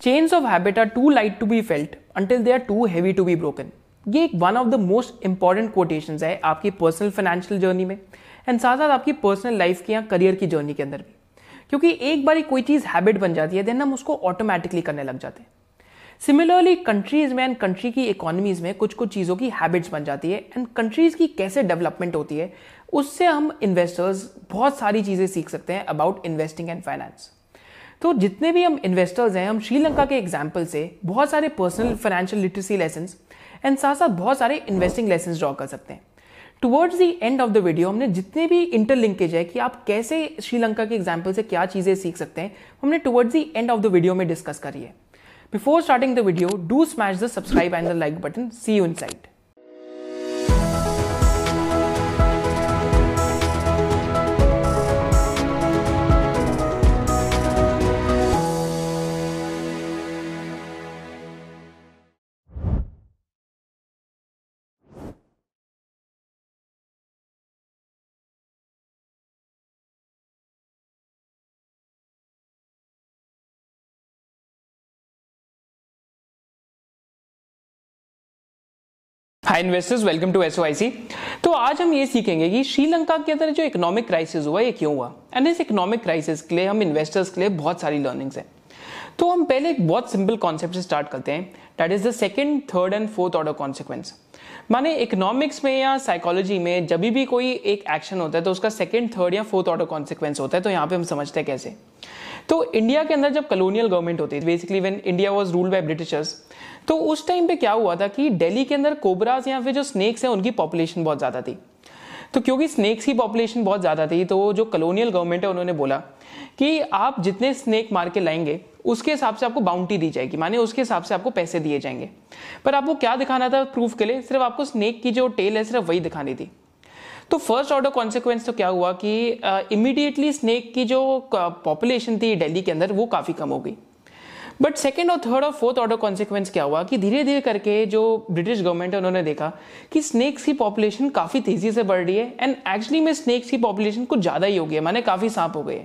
Chains of habit are too light to be felt until they are too heavy to be broken ये एक one of the most important quotation है आपकी personal financial journey में and साथ साथ आपकी personal life की या करियर की जर्नी के अंदर भी। क्योंकि एक बार कोई चीज़ हैबिट बन जाती है देन हम उसको ऑटोमेटिकली करने लग जाते हैं। सिमिलरली कंट्रीज़ में एंड कंट्री की इकोनॉमीज में कुछ कुछ चीज़ों की हैबिट्स बन जाती है एंड कंट्रीज़ की कैसे डेवलपमेंट होती है, उससे हम इन्वेस्टर्स बहुत सारी चीज़ें सीख सकते हैं अबाउट इन्वेस्टिंग एंड फाइनेंस तो जितने भी हम इन्वेस्टर्स हैं, हम श्रीलंका के एग्ज़ाम्पल से बहुत सारे personal financial literacy lesson and साथ साथ बहुत सारे इन्वेस्टिंग लेसन ड्रॉ कर सकते हैं। Towards the end of the video हमने जितने भी इंटरलिंकेज है कि आप कैसे श्रीलंका के एग्ज़ाम्पल से क्या चीज़ें सीख सकते हैं, हमने towards the end of the video में डिस्कस करी है। Before starting the video do smash the subscribe and the like button see you inside hi investors welcome to SOIC तो आज हम ये सीखेंगे कि श्रीलंका के अंदर जो इकोनॉमिक क्राइसिस हुआ, ये क्यों हुआ? एंड इस इकोनॉमिक क्राइसिस के लिए हम इन्वेस्टर्स के लिए बहुत सारी लर्निंग्स हैं। तो हम पहले एक बहुत सिंपल कॉन्सेप्ट से स्टार्ट करते हैं। That is the second third and fourth order consequence माने इकोनॉमिक्स में या साइकोलॉजी में जब भी कोई एक एक्शन होता है तो उसका सेकेंड थर्ड या फोर्थ ऑर्डर कॉन्सिक्वेंस होता है। तो यहाँ पे हम समझते हैं कैसे। तो इंडिया के अंदर जब कलोनियल गवर्नमेंट होती है basically when India was ruled by Britishers तो उस टाइम पे क्या हुआ था कि दिल्ली के अंदर कोबराज या फिर जो स्नेक्स हैं, उनकी पॉपुलेशन बहुत ज़्यादा थी। तो क्योंकि स्नेक्स की पॉपुलेशन बहुत ज़्यादा थी तो जो कलोनियल गवर्नमेंट है, उन्होंने बोला कि आप जितने स्नेक मार के लाएँगे, उसके हिसाब से आपको बाउंटी दी जाएगी, माने उसके हिसाब से आपको पैसे दिए जाएँगे। पर आपको क्या दिखाना था प्रूफ के लिए? सिर्फ़ आपको स्नेक की जो टेल है, सिर्फ़ वही दिखानी थी। तो फ़र्स्ट ऑर्डर कॉन्सिक्वेंस तो क्या हुआ कि इमीडिएटली स्नेक की जो पॉपुलेशन थी दिल्ली के अंदर, वो काफ़ी कम हो गई। बट सेकेंड और थर्ड और फोर्थ ऑर्डर कॉन्सिक्वेंस क्या हुआ कि धीरे धीरे करके जो ब्रिटिश गवर्नमेंट है, उन्होंने देखा कि स्नेक्स की पॉपुलेशन काफ़ी तेज़ी से बढ़ रही है एंड एक्चुअली में स्नेक्स की पॉपुलेशन कुछ ज़्यादा ही हो गई है, माने काफ़ी सांप हो गए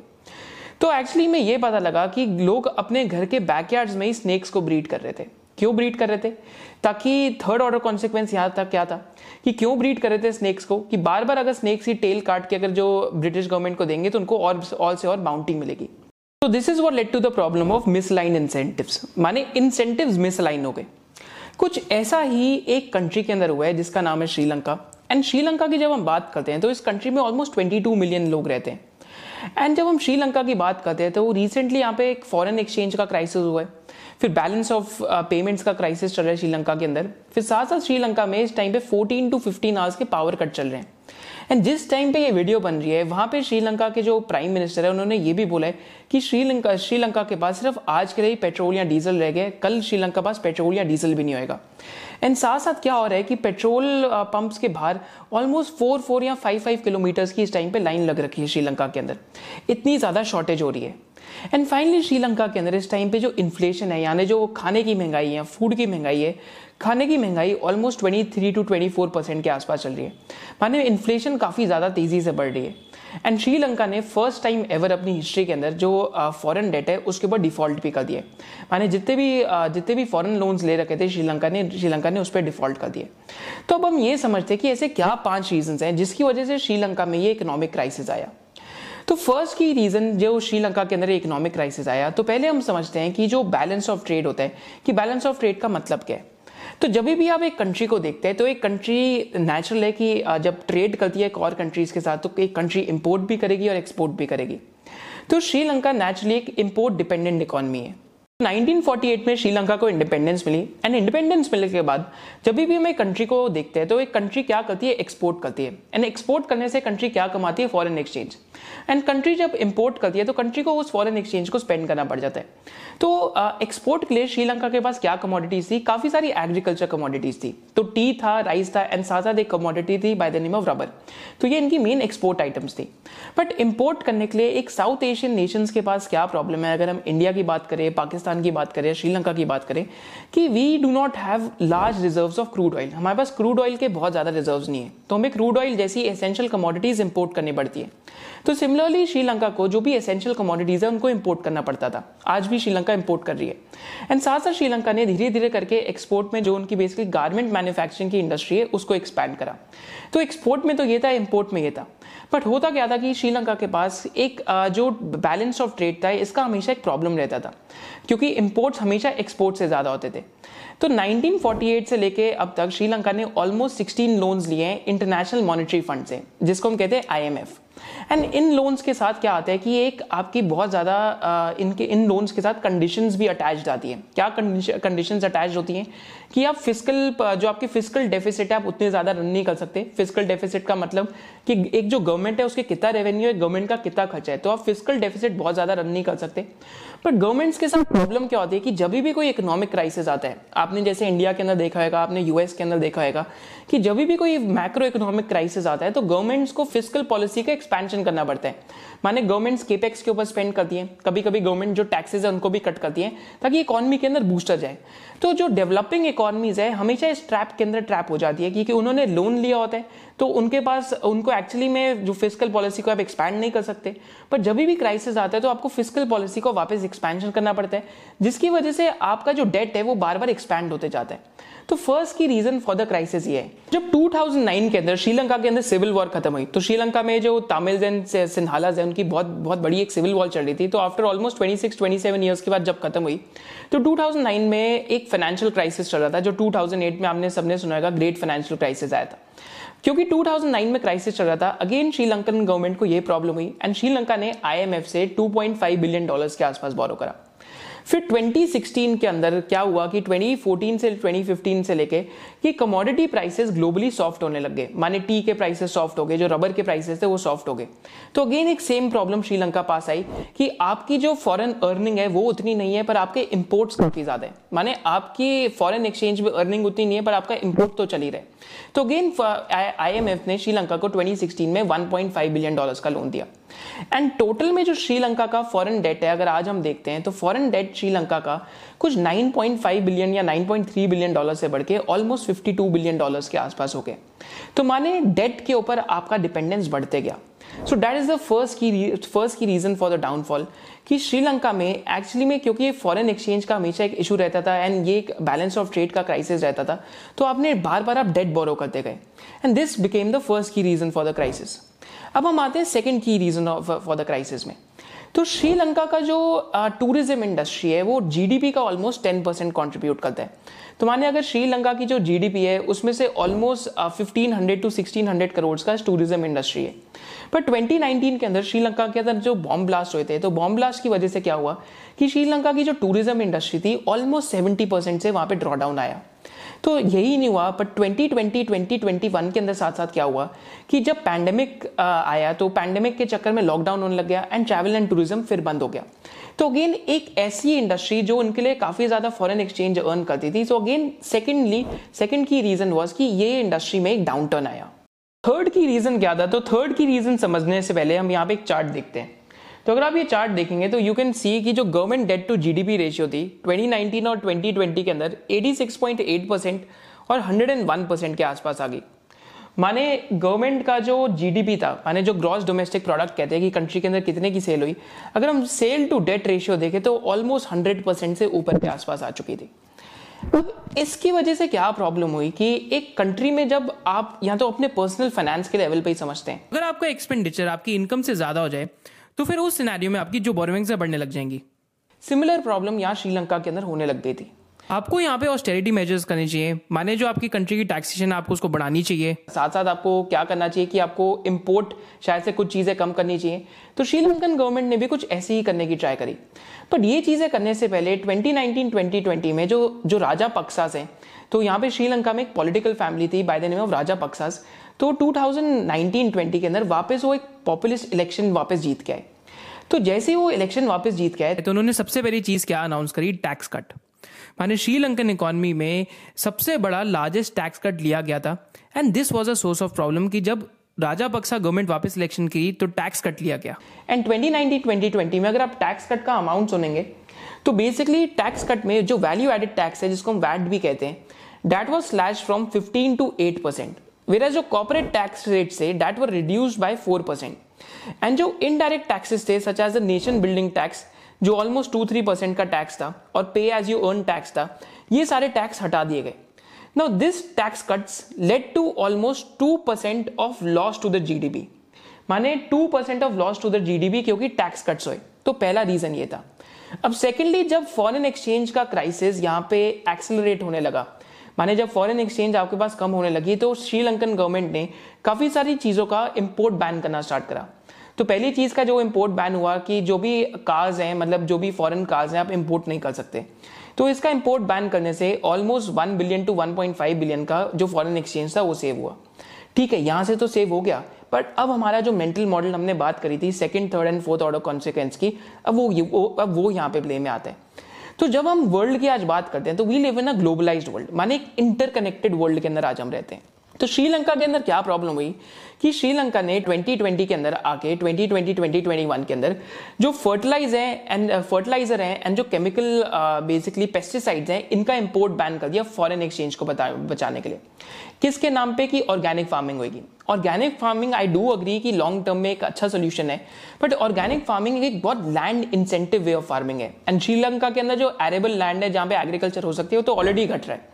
तो एक्चुअली में ये पता लगा कि लोग अपने घर के बैकयार्ड्स में ही स्नेक्स को ब्रीड कर रहे थे। क्यों ब्रीड कर रहे थे? ताकि थर्ड ऑर्डर कॉन्सिक्वेंस यहाँ तक क्या था? कि क्यों ब्रीड कर रहे थे स्नेक्स को? कि बार बार अगर स्नेक्स की टेल काट के अगर जो ब्रिटिश गवर्नमेंट को देंगे तो उनको और और से और बाउंटी मिलेगी। तो this is what led to the problem of misaligned incentives माने इंसेंटिव्स मिसलाइन हो गए। कुछ ऐसा ही एक कंट्री के अंदर हुआ है जिसका नाम है श्रीलंका। एंड श्रीलंका की जब हम बात करते हैं तो इस कंट्री में ऑलमोस्ट 22 मिलियन लोग रहते हैं। एंड जब हम श्रीलंका की बात करते हैं तो रिसेंटली यहाँ पे एक फॉरेन एक्सचेंज का क्राइसिस हुआ है। फिर बैलेंस ऑफ़ पेमेंट्स का क्राइसिस चल रहा है श्रीलंका के अंदर। फिर साथ साथ श्रीलंका में इस टाइम पे 14 टू 15 आवर्स के पावर कट चल रहे हैं। एंड जिस टाइम पे ये वीडियो बन रही है, वहाँ पे श्रीलंका के जो प्राइम मिनिस्टर है, उन्होंने ये भी बोला है कि श्रीलंका श्रीलंका के पास सिर्फ़ आज के लिए पेट्रोल या डीजल रह गए कल श्रीलंका पास पेट्रोल या डीजल भी नहीं होएगा। एंड साथ साथ क्या हो रहा है कि पेट्रोल पंप्स के बाहर ऑलमोस्ट फोर फोर या फाइव फाइव किलोमीटर्स की इस टाइम पे लाइन लग रखी है श्रीलंका के अंदर। इतनी ज़्यादा शॉर्टेज हो रही है। एंड फाइनली श्रीलंका के अंदर इस टाइम पे जो इन्फ्लेशन है, यानी जो खाने की महँगाई है फ़ूड की महँगाई है खाने की महँगाई ऑलमोस्ट 23 टू 24 परसेंट के आसपास चल रही है। माने इन्फ्लेशन काफ़ी ज़्यादा तेज़ी से बढ़ रही है। एंड श्रीलंका ने फ़र्स्ट टाइम एवर अपनी हिस्ट्री के अंदर जो फॉरेन डेट है, उसके ऊपर डिफ़ॉल्ट भी कर दिए माने जितने भी जितने भी फॉरेन लोन्स ले रखे थे श्रीलंका ने श्रीलंका ने उस पर डिफ़ॉल्ट कर दिए तो अब हम ये समझते हैं कि ऐसे क्या पाँच रीजन हैं जिसकी वजह से श्रीलंका में ये इकोनॉमिक क्राइसिस आया। तो फ़र्स्ट की रीजन जो श्रीलंका के अंदर इकोनॉमिक क्राइसिस आया तो पहले हम समझते हैं कि जो बैलेंस ऑफ़ ट्रेड होता है, कि बैलेंस ऑफ़ ट्रेड का मतलब क्या है। तो जब भी आप एक कंट्री को देखते हैं तो एक कंट्री नेचुरल है कि जब ट्रेड करती है एक और कंट्रीज़ के साथ तो एक कंट्री इंपोर्ट भी करेगी और एक्सपोर्ट भी करेगी। तो श्रीलंका नेचुरली एक इंपोर्ट डिपेंडेंट इकोनॉमी है। 1948 में श्रीलंका को इंडिपेंडेंस मिली। एंड इंडिपेंडेंस मिलने के बाद, जब भी हम एक कंट्री को देखते हैं तो एक कंट्री क्या करती है? एक्सपोर्ट करती है। एंड एक्सपोर्ट करने से कंट्री क्या कमाती है? फॉरेन एक्सचेंज एंड कंट्री जब इंपोर्ट करती है तो कंट्री को उस फॉरेन एक्सचेंज को स्पेंड करना पड़ जाता है। तो एक्सपोर्ट के लिए श्रीलंका के पास क्या कमोडिटीज थी? काफ़ी सारी एग्रीकल्चर कमोडिटीज थी। तो टी था राइस था एंड साथ साथ एक कमोडिटी थी by the name of rubber तो ये इनकी मेन एक्सपोर्ट आइटम्स थी। बट इंपोर्ट करने के लिए एक साउथ एशियन नेशंस के पास क्या प्रॉब्लम है? अगर हम इंडिया की बात करें पाकिस्तान की बात करें, श्रीलंका की बात करें, कि we do not have large reserve of crude oil हमारे पास क्रूड ऑयल के बहुत ज़्यादा रिज़र्व नहीं है। तो हमें क्रूड ऑयल जैसी एसेंशियल कमोडिटीज इंपोर्ट करनी पड़ती है। तो सिमिलरली श्रीलंका को जो भी एसेंशियल कमोडिटीज है, उनको इम्पोर्ट करना पड़ता था। आज भी श्रीलंका इम्पोर्ट कर रही है। एंड साथ साथ श्रीलंका ने धीरे धीरे करके एक्सपोर्ट में जो उनकी बेसिकली गारमेंट मैन्युफैक्चरिंग की इंडस्ट्री है, उसको एक्सपैंड करा। तो एक्सपोर्ट में तो ये था इम्पोर्ट में ये था। बट होता क्या था कि श्रीलंका के पास एक जो बैलेंस ऑफ़ ट्रेड था, इसका हमेशा एक प्रॉब्लम रहता था। क्योंकि इंपोर्ट्स हमेशा एक्सपोर्ट से ज़्यादा होते थे। तो 1948 से लेके अब तक श्रीलंका ने ऑलमोस्ट 16 लोन्स लिए हैं इंटरनेशनल मॉनिटरी फंड से, जिसको हम कहते हैं आईएमएफ एंड इन लोन्स के साथ क्या आता है कि एक आपकी बहुत ज़्यादा इनके, इन लोन्स के साथ कंडीशंस भी अटैच आती हैं। क्या कंडीशंस अटैच होती हैं कि आप फ़िज़िकल जो आपकी फ़िज़िकल डेफिसिट है, आप उतने ज़्यादा रन नहीं कर सकते। फ़िज़िकल डेफिसिट का मतलब कि एक जो गवर्नमेंट है, उसके कितना रेवेन्यू है गवर्नमेंट का कितना खर्चा है? तो आप फ़िज़िकल डेफिसिट बहुत ज़्यादा रन नहीं कर सकते। बट गवर्नमेंट्स के साथ प्रॉब्लम क्या होती है कि जब भी कोई इकोनॉमिक क्राइसिस आता है, आपने जैसे इंडिया के अंदर देखा होगा, आपने यूएस के अंदर देखा होगा कि जब भी कोई मैक्रो इकोनॉमिक क्राइसिस आता है तो गवर्नमेंट्स को फ़िज़िकल पॉलिसी का एक्सपेंशन करना पड़ता है। माने गवर्नमेंट्स केपेक्स के ऊपर स्पेंड करती है। कभी कभी गवर्नमेंट जो टैक्सेस है, उनको भी कट करती है, ताकि इकोनॉमी के अंदर बूस्टर जाए। तो जो डेवलपिंग इकोनॉमीज है, हमेशा इस ट्रैप के अंदर ट्रैप हो जाती है क्योंकि उन्होंने लोन लिया होता है तो उनके पास, उनको एक्चुअली में जो फ़िज़िकल पॉलिसी को आप एक्सपैंड नहीं कर सकते। पर जब भी क्राइसिस आता है तो आपको फ़िज़िकल पॉलिसी को वापस एक्सपेंशन करना पड़ता है, जिसकी वजह से आपका जो डेट है वो बार बार एक्सपैंड होते जाता है। तो फ़र्स्ट की रीजन फॉर द क्राइसिस ये है। जब 2009 के अंदर, श्रीलंका के अंदर सिविल वॉर खत्म हुई तो श्रीलंका में जो तमिल एंड सिन्हालाज है, उनकी बहुत बहुत बड़ी एक सिविल वॉर चल रही थी। तो आफ्टर ऑलमोस्ट 26 27 ईयर्स के बाद जब खत्म हुई तो 2009 में एक फाइनेंशियल क्राइसिस चल रहा था, जो 2008 में आपने सबने सुना होगा ग्रेट फाइनेंशियल क्राइसिस आया था। क्योंकि 2009 में क्राइसिस चल रहा था अगेन श्रीलंकन गवर्नमेंट को यह प्रॉब्लम हुई एंड श्रीलंका ने आईएमएफ से 2.5 बिलियन डॉलर्स के आसपास बोरो करा। फिर 2016 के अंदर क्या हुआ कि 2014 से 2015 से लेके कि कमोडिटी प्राइसेस ग्लोबली सॉफ्ट होने लग गए। माने टी के प्राइसेस सॉफ्ट हो गए, जो रबर के प्राइसेस थे, वो सॉफ्ट हो गए। तो अगेन एक सेम प्रॉब्लम श्रीलंका पास आई कि आपकी जो फॉरेन अर्निंग है, वो उतनी नहीं है, पर आपके इंपोर्ट्स काफ़ी ज़्यादा है। माने आपकी फॉरेन एक्सचेंज में अर्निंग उतनी नहीं है, पर आपका इंपोर्ट तो चल ही रहे तो अगेन आईएमएफ ने श्रीलंका को 2016 में 1.5 बिलियन डॉलर्स का लोन दिया। एंड टोटल में जो श्रीलंका का फॉरेन डेट है, अगर आज हम देखते हैं तो फॉरेन डेट श्रीलंका का कुछ 9.5 बिलियन या 9.3 बिलियन डॉलर से बढ़ के ऑलमोस्ट 52 बिलियन डॉलर्स के आसपास हो गए। तो माने डेट के ऊपर आपका डिपेंडेंस बढ़ते गया। So that is the first की फ़र्स्ट की रीजन फॉर द डाउनफॉल कि श्रीलंका में एक्चुअली में क्योंकि फॉरेन एक्सचेंज का हमेशा एक इशू रहता था एंड ये एक बैलेंस ऑफ़ ट्रेड का क्राइसिस रहता था तो आपने बार बार आप डेट बोरो करते गए। And this became the first की रीजन फॉर द क्राइसिस अब हम आते हैं सेकेंड की रीजन फॉर द क्राइसिस में। तो श्रीलंका का जो टूरिज़्म इंडस्ट्री है, वो जीडीपी का ऑलमोस्ट टेन परसेंट कॉन्ट्रीब्यूट करता है। तो माने अगर श्रीलंका की जो जीडीपी है, उसमें से almost fifteen hundred to sixteen hundred crore का टूरिज़्म इंडस्ट्री है। पर 2019 के अंदर श्रीलंका के अंदर जो बॉम्ब ब्लास्ट हुए थे तो बॉम्ब ब्लास्ट की वजह से क्या हुआ कि श्रीलंका की जो टूरिज़्म इंडस्ट्री थी ऑलमोस्ट सेवेंटी परसेंट से वहाँ पे ड्रॉडाउन आया। तो यही नहीं हुआ बट 2020 2021 के अंदर साथ साथ क्या हुआ कि जब पैंडेमिक आया तो पैंडेमिक के चक्कर में लॉकडाउन होने लग गया एंड ट्रैवल एंड टूरिज़्म फिर बंद हो गया। तो अगेन एक ऐसी इंडस्ट्री जो उनके लिए काफ़ी ज़्यादा फॉरेन एक्सचेंज अर्न करती थी। सो अगेन सेकेंडली सेकेंड की रीजन वॉज़ कि ये इंडस्ट्री में एक डाउन टर्न आया। थर्ड की रीजन क्या था? तो थर्ड की रीजन समझने से पहले हम यहाँ पे एक चार्ट देखते हैं। तो अगर आप ये चार्ट देखेंगे तो यू कैन सी कि जो government debt to GDP ratio थी 2019 और 2020 के अंदर 86.8 परसेंट और 101 परसेंट के आसपास आ गई। माने गवर्नमेंट का जो जीडीपी था, माने जो ग्रॉस डोमेस्टिक प्रोडक्ट कहते हैं कि कंट्री के अंदर कितने की सेल हुई, अगर हम सेल टू डेट रेशियो देखें तो ऑलमोस्ट हंड्रेड परसेंट से ऊपर के आसपास आ चुकी थी। अब इसकी वजह से क्या प्रॉब्लम हुई कि एक कंट्री में जब आप या तो अपने पर्सनल फाइनेंस के लेवल पे ही समझते हैं। अगर आपका एक्सपेंडिचर आपकी इनकम से ज़्यादा हो जाए तो फिर उस सिनेरियो में आपकी जो बोरोइंग्स है बढ़ने लग जाएँगी। सिमिलर प्रॉब्लम यहाँ श्रीलंका के अंदर होने लग गई थी। आपको यहाँ पे ऑस्टेरिटी मेजर्स करने चाहिए। माने जो आपकी कंट्री की टैक्सेशन है आपको उसको बढ़ानी चाहिए। साथ साथ आपको क्या करना चाहिए कि आपको इम्पोर्ट शायद से कुछ चीज़ें कम करनी चाहिए। तो श्रीलंकन गवर्नमेंट ने भी कुछ ऐसे ही करने की ट्राई करी। बट ये चीज़ें करने से पहले 2019 2020 में जो जो राजा पक्सास हैं तो यहाँ पे श्रीलंका में एक पॉलिटिकल फैमिली थी by the name of Rajapaksas. तो 2019-20 के अंदर वापस वो एक पॉपुलिस्ट इलेक्शन वापस जीत के आए। तो जैसे ही वो इलेक्शन वापस जीत के आए तो उन्होंने सबसे पहली चीज़ क्या अनाउंस करी? टैक्स कट माने श्रीलंकन इकोनॉमी में सबसे बड़ा लार्जेस्ट टैक्स कट लिया गया था। And this was a source of problem कि जब राजा पक्सा गवर्नमेंट वापस इलेक्शन की तो टैक्स कट लिया गया। एंड 2019 2020 में अगर आप टैक्स कट का अमाउंट सुनेंगे तो बेसिकली टैक्स कट में जो वैल्यू एडेड टैक्स है जिसको हम वैट भी कहते हैं that was slash from 15 to 8 percent where जो कॉपरेट टैक्स रेट से that were reduced by 4 percent and जो इनडायरेक्ट टैक्सेस थे such as the nation building tax जो ऑलमोस्ट टू थ्री परसेंट का टैक्स था, और पे एज यू अर्न टैक्स था, ये सारे टैक्स हटा दिए गए। Now this tax cuts led to almost two percent of loss to the GDP माने two percent of loss to the GDP क्योंकि टैक्स कट्स हुए। तो पहला रीजन ये था। अब सेकेंडली जब फॉरेन एक्सचेंज का क्राइसिस यहाँ पे एक्सेलरेट होने लगा माने जब फॉरेन एक्सचेंज आपके पास कम होने लगी तो श्रीलंकन गवर्नमेंट ने काफ़ी सारी चीज़ों का इम्पोर्ट बैन करना स्टार्ट करा। तो पहली चीज़ का जो इम्पोर्ट बैन हुआ कि जो भी कार्स हैं मतलब जो भी फॉरेन कार्स हैं आप इम्पोर्ट नहीं कर सकते। तो इसका इम्पोर्ट बैन करने से almost one billion to one point five billion का जो फॉरेन एक्सचेंज था वो सेव हुआ। ठीक है यहाँ से तो सेव हो गया बट अब हमारा जो मेंटल मॉडल हमने बात करी थी second third and fourth order consequence की अब वो, अब वो यहाँ पे प्ले में आता है। तो जब हम वर्ल्ड की आज बात करते हैं तो we live in a globalised world माने एक इंटरकनेक्टेड वर्ल्ड के अंदर आज हम रहते हैं। तो श्रीलंका के अंदर क्या प्रॉब्लम हुई? कि श्रीलंका ने 2020 के अंदर आके 2020 2021 के अंदर जो फर्टिलाइज है एंड फर्टिलाइज़र है एंड जो केमिकल बेसिकली पेस्टिसाइड्स हैं, इनका इंपोर्ट बैन कर दिया फॉरेन एक्सचेंज को बता, बचाने के लिए। किसके नाम पे कि ऑर्गेनिक फ़ार्मिंग होगी organic farming I do agree कि लॉन्ग टर्म में एक अच्छा सोल्यूशन है बट ऑर्गेनिक फ़ार्मिंग एक बहुत land incentive way of farming है। एंड श्रीलंका के अंदर जो एरेबल लैंड है, जहाँ पे एग्रीकल्चर हो सकती है, वो तो ऑलरेडी घट रहा है।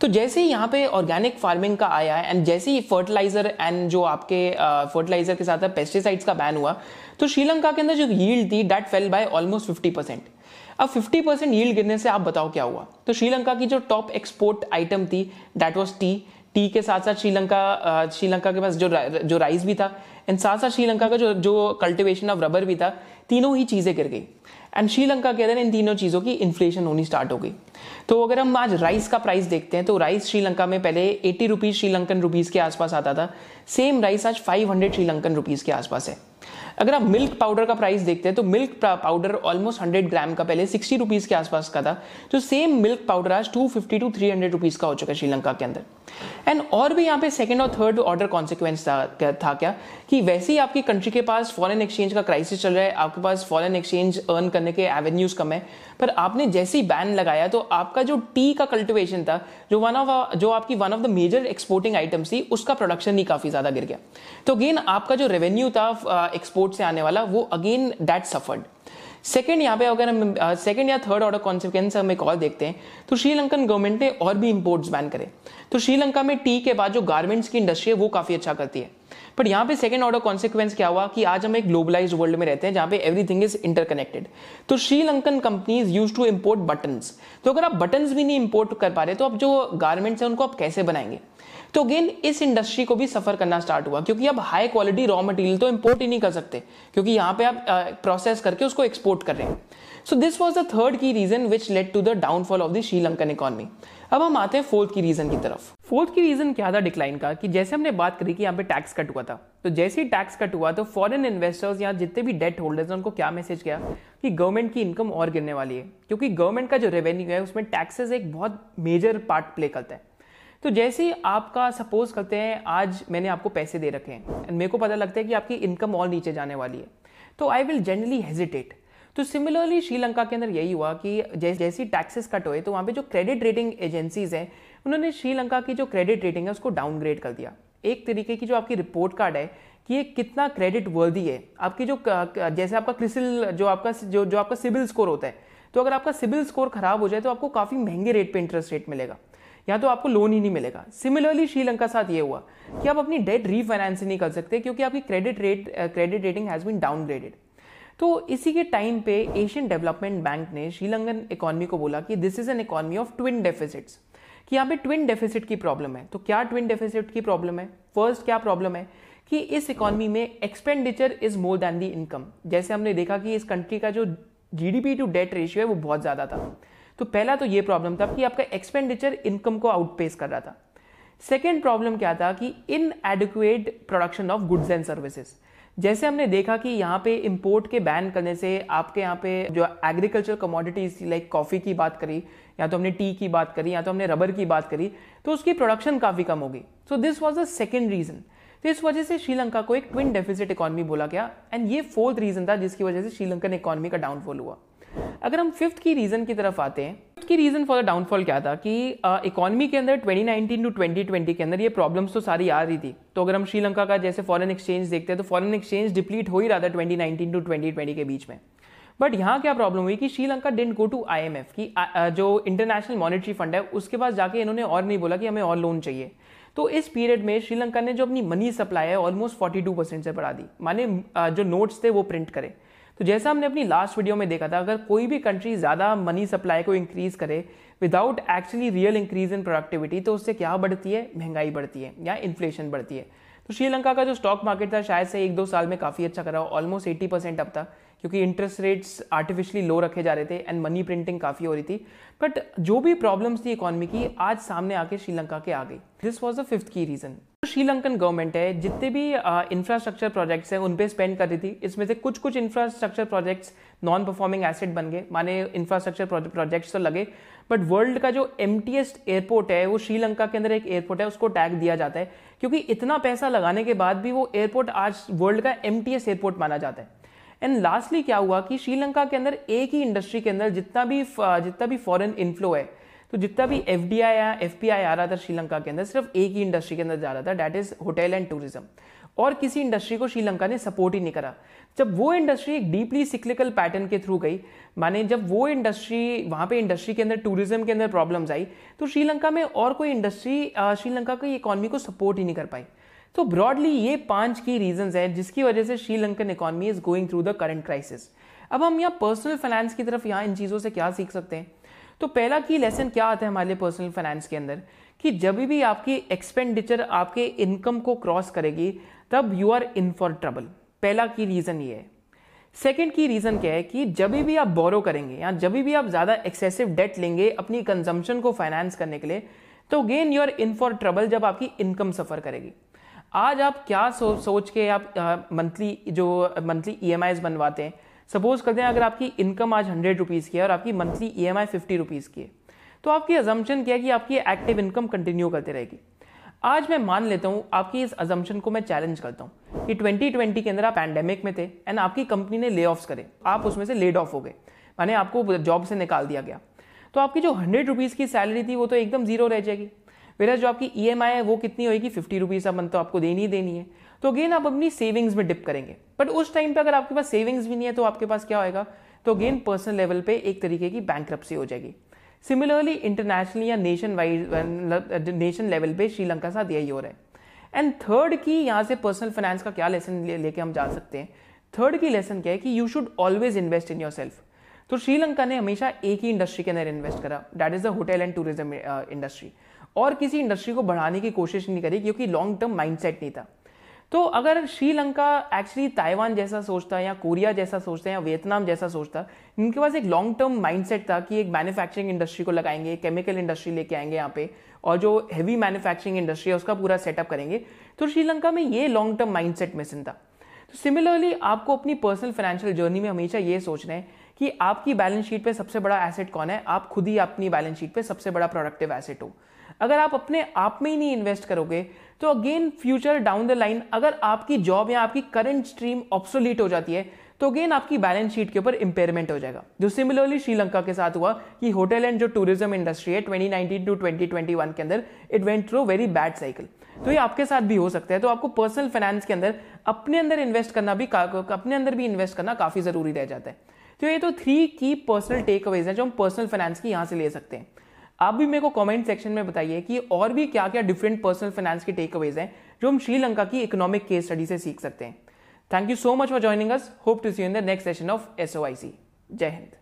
तो जैसे ही यहाँ पे ऑर्गेनिक फ़ार्मिंग का आया है एंड जैसे ही फर्टिलाइज़र एंड जो आपके फर्टिलाइज़र के साथ पेस्टिसाइड्स का बैन हुआ तो श्रीलंका के अंदर जो यील्ड थी that fell by almost fifty percent अब 50 परसेंट यील्ड गिरने से आप बताओ क्या हुआ? तो श्रीलंका की जो टॉप एक्सपोर्ट आइटम थी दैट वाज टी टी के साथ साथ श्रीलंका श्रीलंका के पास जो जो राइस भी था एंड साथ साथ श्रीलंका का जो जो कल्टिवेशन ऑफ़ रबर भी था, तीनों ही चीज़ें गिर गई। एंड श्रीलंका के अंदर इन तीनों चीज़ों की इन्फ्लेशन होनी स्टार्ट हो गई। तो अगर हम आज राइस का प्राइस देखते हैं तो राइस श्रीलंका में पहले एटी रुपीज़ श्रीलंकन रुपीज़ के आसपास आता था। सेम राइस आज फाइव हंड्रेड श्रीलंकन रुपीज़ के आसपास है। अगर आप मिल्क पाउडर का प्राइस देखते हैं तो milk powder almost hundred gram का पहले सिक्सटी रुपीज़ के आसपास का था। तो सेम मिल्क पाउडर आज two fifty to three hundred rupees का हो चुका है श्रीलंका के अंदर। एंड और भी यहाँ पे सेकंड और थर्ड ऑर्डर कॉन्सिक्वेंस था, था क्या? कि वैसे ही आपकी कंट्री के पास फॉरेन एक्सचेंज का क्राइसिस चल रहा है आपके पास फॉरेन एक्सचेंज अर्न करने के एवेन्यूज कम है पर आपने जैसे ही बैन लगाया तो आपका जो टी का कल्टिवेशन था जो वन ऑफ़ जो आपकी one of the major exporting items थी उसका प्रोडक्शन ही काफ़ी ज़्यादा गिर गया। तो अगेन आपका जो रेवेन्यू था एक्सपोर्ट से आने वाला वो अगेन दैट सफर्ड सेकेंड यहाँ पे अगर हम सेकेंड या थर्ड ऑर्डर कॉन्सिक्वेंस हम एक और देखते हैं तो श्रीलंकन गवर्नमेंट ने और भी इंपोर्ट्स बैन करे। तो श्रीलंका में टी के बाद जो गारमेंट्स की इंडस्ट्री है, वो काफ़ी अच्छा करती है। बट यहाँ पे सेकंड ऑर्डर कॉन्सिक्वेंस क्या हुआ कि आज हम एक ग्लोबलाइज वर्ल्ड में रहते हैं, जहाँ पे एवरीथिंग इज़ इंटरकनेक्टेड तो Sri Lankan companies use to import button तो अगर आप बटन भी नहीं इंपोर्ट कर पा रहे तो आप जो गारमेंट्स है, उनको आप कैसे बनाएँगे? तो अगेन इस इंडस्ट्री को भी सफ़र करना स्टार्ट हुआ, क्योंकि अब हाई क्वालिटी रॉ मटेरियल तो इंपोर्ट ही नहीं कर सकते, क्योंकि यहाँ पे आप प्रोसेस करके उसको एक्सपोर्ट कर रहे हैं। So this was the third key reason which let to the downfall of the Sri Lankan economy अब हम आते हैं फोर्थ की रीजन की तरफ़। फोर्थ की रीजन क्या था डिक्लाइन का? कि जैसे हमने बात करी कि यहाँ पे टैक्स कट हुआ था तो जैसे ही टैक्स कट हुआ तो फॉरेन इन्वेस्टर्स या जितने भी डेट होल्डर्स उनको क्या मैसेज किया कि गवर्नमेंट की इनकम और गिरने वाली है, क्योंकि गवर्नमेंट का जो रेवेन्यू है, उसमें टैक्सेस एक बहुत मेजर पार्ट प्ले करता है। तो जैसे ही आपका सपोज़ करते हैं, आज मैंने आपको पैसे दे रखे हैं एंड मेरे को पता लगता है कि आपकी इनकम और नीचे जाने वाली है तो आई विल जनरली हेजिटेट तो सिमिलरली श्रीलंका के अंदर यही हुआ कि जैसे टैक्सेस कट हुए तो वहाँ पे जो क्रेडिट रेटिंग एजेंसीज हैं, उन्होंने श्रीलंका की जो क्रेडिट रेटिंग है, उसको डाउनग्रेड कर दिया। एक तरीके की जो आपकी रिपोर्ट कार्ड है कि ये कितना क्रेडिट वर्दी है। आपकी जो जैसे आपका क्रिसिल जो आपका जो जो आपका सिबिल स्कोर होता है तो अगर आपका सिबिल स्कोर खराब हो जाए तो आपको काफ़ी महँगे रेट पे इंटरेस्ट रेट मिलेगा। या तो आपको लोन ही नहीं मिलेगा। सिमिलरली श्रीलंका साथ ये हुआ कि आप अपनी डेट रीफाइनेंस नहीं कर सकते क्योंकि आपकी credit rate credit rating has been downgraded तो इसी के टाइम पे एशियन डेवलपमेंट बैंक ने श्रीलंकन इकोनॉमी को बोला कि this is an economy of twin deficits कि यहाँ पे ट्विन डेफिसिट की प्रॉब्लम है। तो क्या ट्विन डेफिसिट की प्रॉब्लम है? फ़र्स्ट क्या प्रॉब्लम है? कि इस इकोनॉमी में expenditure is more than the income जैसे हमने देखा कि इस कंट्री का जो जीडीपी टू डेट रेशियो है वो बहुत ज़्यादा था। तो पहला तो ये प्रॉब्लम था कि आपका एक्सपेंडिचर इनकम को आउटपेस कर रहा था। सेकेंड प्रॉब्लम क्या था कि inadequate production of goods and services जैसे हमने देखा कि यहाँ पे इंपोर्ट के बैन करने से आपके यहाँ पे जो एग्रीकल्चर कमोडिटीज लाइक कॉफ़ी की बात करी, या तो हमने टी की बात करी, या तो हमने रबर की बात करी तो उसकी प्रोडक्शन काफ़ी कम होगी। So this was the second reason तो इस वजह से श्रीलंका को एक ट्विन डेफिसिट इकोनॉमी बोला गया। एंड ये फोर्थ रीजन था जिसकी वजह से श्रीलंकन इकॉनमी का डाउनफॉल हुआ। अगर हम फिफ्थ की रीजन की तरफ़ आते हैं की रीजन फॉर द डाउनफॉल क्या था कि इकोनॉमी uh, के अंदर 2019 टू 2020 के अंदर ये प्रॉब्लम्स तो सारी आ रही थी। तो अगर हम श्रीलंका का जैसे फॉरेन एक्सचेंज देखते हैं तो फॉरेन एक्सचेंज डिप्लीट हो ही रहा था 2019 टू 2020 के बीच में। बट यहाँ क्या प्रॉब्लम हुई कि Sri Lanka didn't go to IMF की जो इंटरनेशनल मॉनिटरी फंड है उसके पास जाके इन्होंने और नहीं बोला कि हमें और लोन चाहिए। तो इस पीरियड में श्रीलंका ने जो अपनी मनी सप्लाई है ऑलमोस्ट 42 परसेंट से बढ़ा दी। माने जो नोट्स थे वो प्रिंट करे। तो जैसा हमने अपनी लास्ट वीडियो में देखा था, अगर कोई भी कंट्री ज़्यादा मनी सप्लाई को इंक्रीज करे without actually real increase in productivity तो उससे क्या बढ़ती है? महँगाई बढ़ती है या इन्फ्लेशन बढ़ती है। तो श्रीलंका का जो स्टॉक मार्केट था, शायद से एक दो साल में काफ़ी अच्छा करा ऑलमोस्ट एट्टी परसेंट अब तक क्योंकि इंटरेस्ट रेट्स आर्टिफिशियली लो रखे जा रहे थे एंड मनी प्रिंटिंग काफ़ी हो रही थी। बट जो भी प्रॉब्लम्स थी इकोनॉमी की, आज सामने आके श्रीलंका के आ गई। This was the fifth key reason Sri Lankan government है, जितने भी इंफ्रास्ट्रक्चर प्रोजेक्ट्स हैं उन पे स्पेंड कर रही थी। इसमें से कुछ कुछ infrastructure projects non performing asset बन गए। माने इंफ्रास्ट्रक्चर प्रोजेक्ट्स तो लगे बट वर्ल्ड का जो एम एयरपोर्ट है, वो श्रीलंका के अंदर एक एयरपोर्ट है, उसको टैग दिया जाता है। क्योंकि इतना पैसा लगाने के बाद भी वो एयरपोर्ट आज वर्ल्ड का एम एयरपोर्ट माना जाता है। एंड लास्टली क्या हुआ कि श्रीलंका के अंदर एक ही इंडस्ट्री के अंदर जितना भी जितना भी फॉरेन इन्फ्लो है तो जितना भी एफ़ डी या एफ़ पी आई आ रहा था श्रीलंका के अंदर, सिर्फ़ एक ही इंडस्ट्री के अंदर जा रहा था that is hotel and tourism और किसी इंडस्ट्री को श्रीलंका ने सपोर्ट ही नहीं करा। जब वो इंडस्ट्री एक डीपली सिक्लिकल पैटर्न के थ्रू गई, माने जब वो इंडस्ट्री वहाँ पे इंडस्ट्री के अंदर टूरिज़्म के अंदर प्रॉब्लम्स आई तो श्रीलंका में और कोई इंडस्ट्री श्रीलंका की इकोनॉमी को सपोर्ट ही नहीं कर पाई। तो ब्रॉडली ये पाँच की रीजन है जिसकी वजह से Sri Lankan economy is going through the current crisis अब हम यहाँ पर्सनल फाइनेंस की तरफ़ यहाँ इन चीज़ों से क्या सीख सकते हैं? तो पहला की लेसन क्या आता है हमारे पर्सनल फाइनेंस के अंदर? कि जब भी आपकी एक्सपेंडिचर आपके इनकम को क्रॉस करेगी तब you are in for trouble पहला की रीजन ये है. सेकेंड की रीजन क्या है कि जब भी आप बोरो करेंगे या जब भी आप ज़्यादा एक्सेसिव डेट लेंगे अपनी कंजम्पशन को फाइनेंस करने के लिए तो again you are in for trouble जब आपकी इनकम सफ़र करेगी. आज आप क्या सो, सोच के आप मंथली जो मंथली ई बनवाते हैं सपोज़ करते हैं अगर आपकी इनकम आज हंड्रेड रुपीज़ की है और आपकी monthly E M I fifty rupees की है तो आपकी अजम्पन क्या है कि आपकी एक्टिव इनकम कंटिन्यू करती रहेगी। आज मैं मान लेता हूँ, आपकी इस अजम्पन को मैं चैलेंज करता हूँ कि 2020 के अंदर आप पैंडेमिक में थे एंड आपकी कंपनी ने ले ऑफ़ करे। आप उसमें से लेड ऑफ़ हो गए, माने आपको जॉब से निकाल दिया गया। तो आपकी जो हंड्रेड रुपीज़ की सैलरी थी, वो तो एकदम ज़ीरो रह जाएगी। मेरा जो आपकी ई e है, वो कितनी होगी फिफ्टी रुपीज़ अब मंथ तो आपको देनी ही देनी है। तो अगेन आप अपनी सेविंग्स में डिप करेंगे। बट उस टाइम पे अगर आपके पास सेविंग्स भी नहीं है तो आपके पास क्या होएगा? तो अगेन पर्सनल लेवल पे एक तरीके की बैंक हो जाएगी। सिमिलरली इंटरनेशनल या नेशन वाइज नेशन लेवल पे श्रीलंका साथ यही हो रहा है। एंड थर्ड की यहाँ से पर्सनल फाइनेंस का क्या लेसन लेके हम जा सकते हैं? थर्ड की लेसन क्या है कि you should always invest in yourself तो श्रीलंका ने हमेशा एक ही इंडस्ट्री के अंदर इन्वेस्ट करा। That is the hotel and tourism industry और किसी इंडस्ट्री को बढ़ाने की कोशिश नहीं करी, क्योंकि लॉन्ग टर्म माइंडसेट नहीं था। तो अगर श्रीलंका एक्चुअली ताइवान जैसा सोचता है या कोरिया जैसा सोचता है या वियतनाम जैसा सोचता इनके पास एक लॉन्ग टर्म माइंडसेट था कि एक मैन्युफैक्चरिंग इंडस्ट्री को लगाएँगे केमिकल इंडस्ट्री लेके आएँगे यहाँ पे, और जो हैवी मैन्युफैक्चरिंग इंडस्ट्री है उसका पूरा सेटअप करेंगे। तो श्रीलंका में ये लॉन्ग टर्म माइंडसेट मिसिंग था। तो सिमिलरली आपको अपनी पर्सनल फाइनेंशियल जर्नी में हमेशा ये सोचना है कि आपकी बैलेंस शीट पे सबसे बड़ा एसेट कौन है? आप खुद ही अपनी बैलेंस शीट पे सबसे बड़ा प्रोडक्टिव एसेट हो। अगर आप अपने आप में ही नहीं इन्वेस्ट करोगे तो again future down the line अगर आपकी जॉब या आपकी करंट स्ट्रीम ऑप्सोलीट हो जाती है तो अगेन आपकी बैलेंस शीट के ऊपर इंपेयरमेंट हो जाएगा। जो सिमिलरली श्रीलंका के साथ हुआ कि होटल एंड जो टूरिज़्म इंडस्ट्री है 2019 टू 2021 के अंदर it went through very bad cycle तो ये आपके साथ भी हो सकता है। तो आपको पर्सनल फाइनेंस के अंदर, अपने अंदर इन्वेस्ट करना भी अपने अंदर भी इन्वेस्ट करना काफ़ी ज़रूरी रह जाता है। तो ये तो थ्री की पर्सनल टेक अवेज है जो हम पर्सनल फाइनेंस की यहाँ से ले सकते हैं। आप भी मेरे को कमेंट सेक्शन में बताइए कि और भी क्या क्या डिफरेंट पर्सनल फाइनेंस के टेक अवेज हैं जो हम श्रीलंका की इकोनॉमिक केस स्टडी से सीख सकते हैं। Thank you so much for joining us hope to see in the next session of us जय हिंद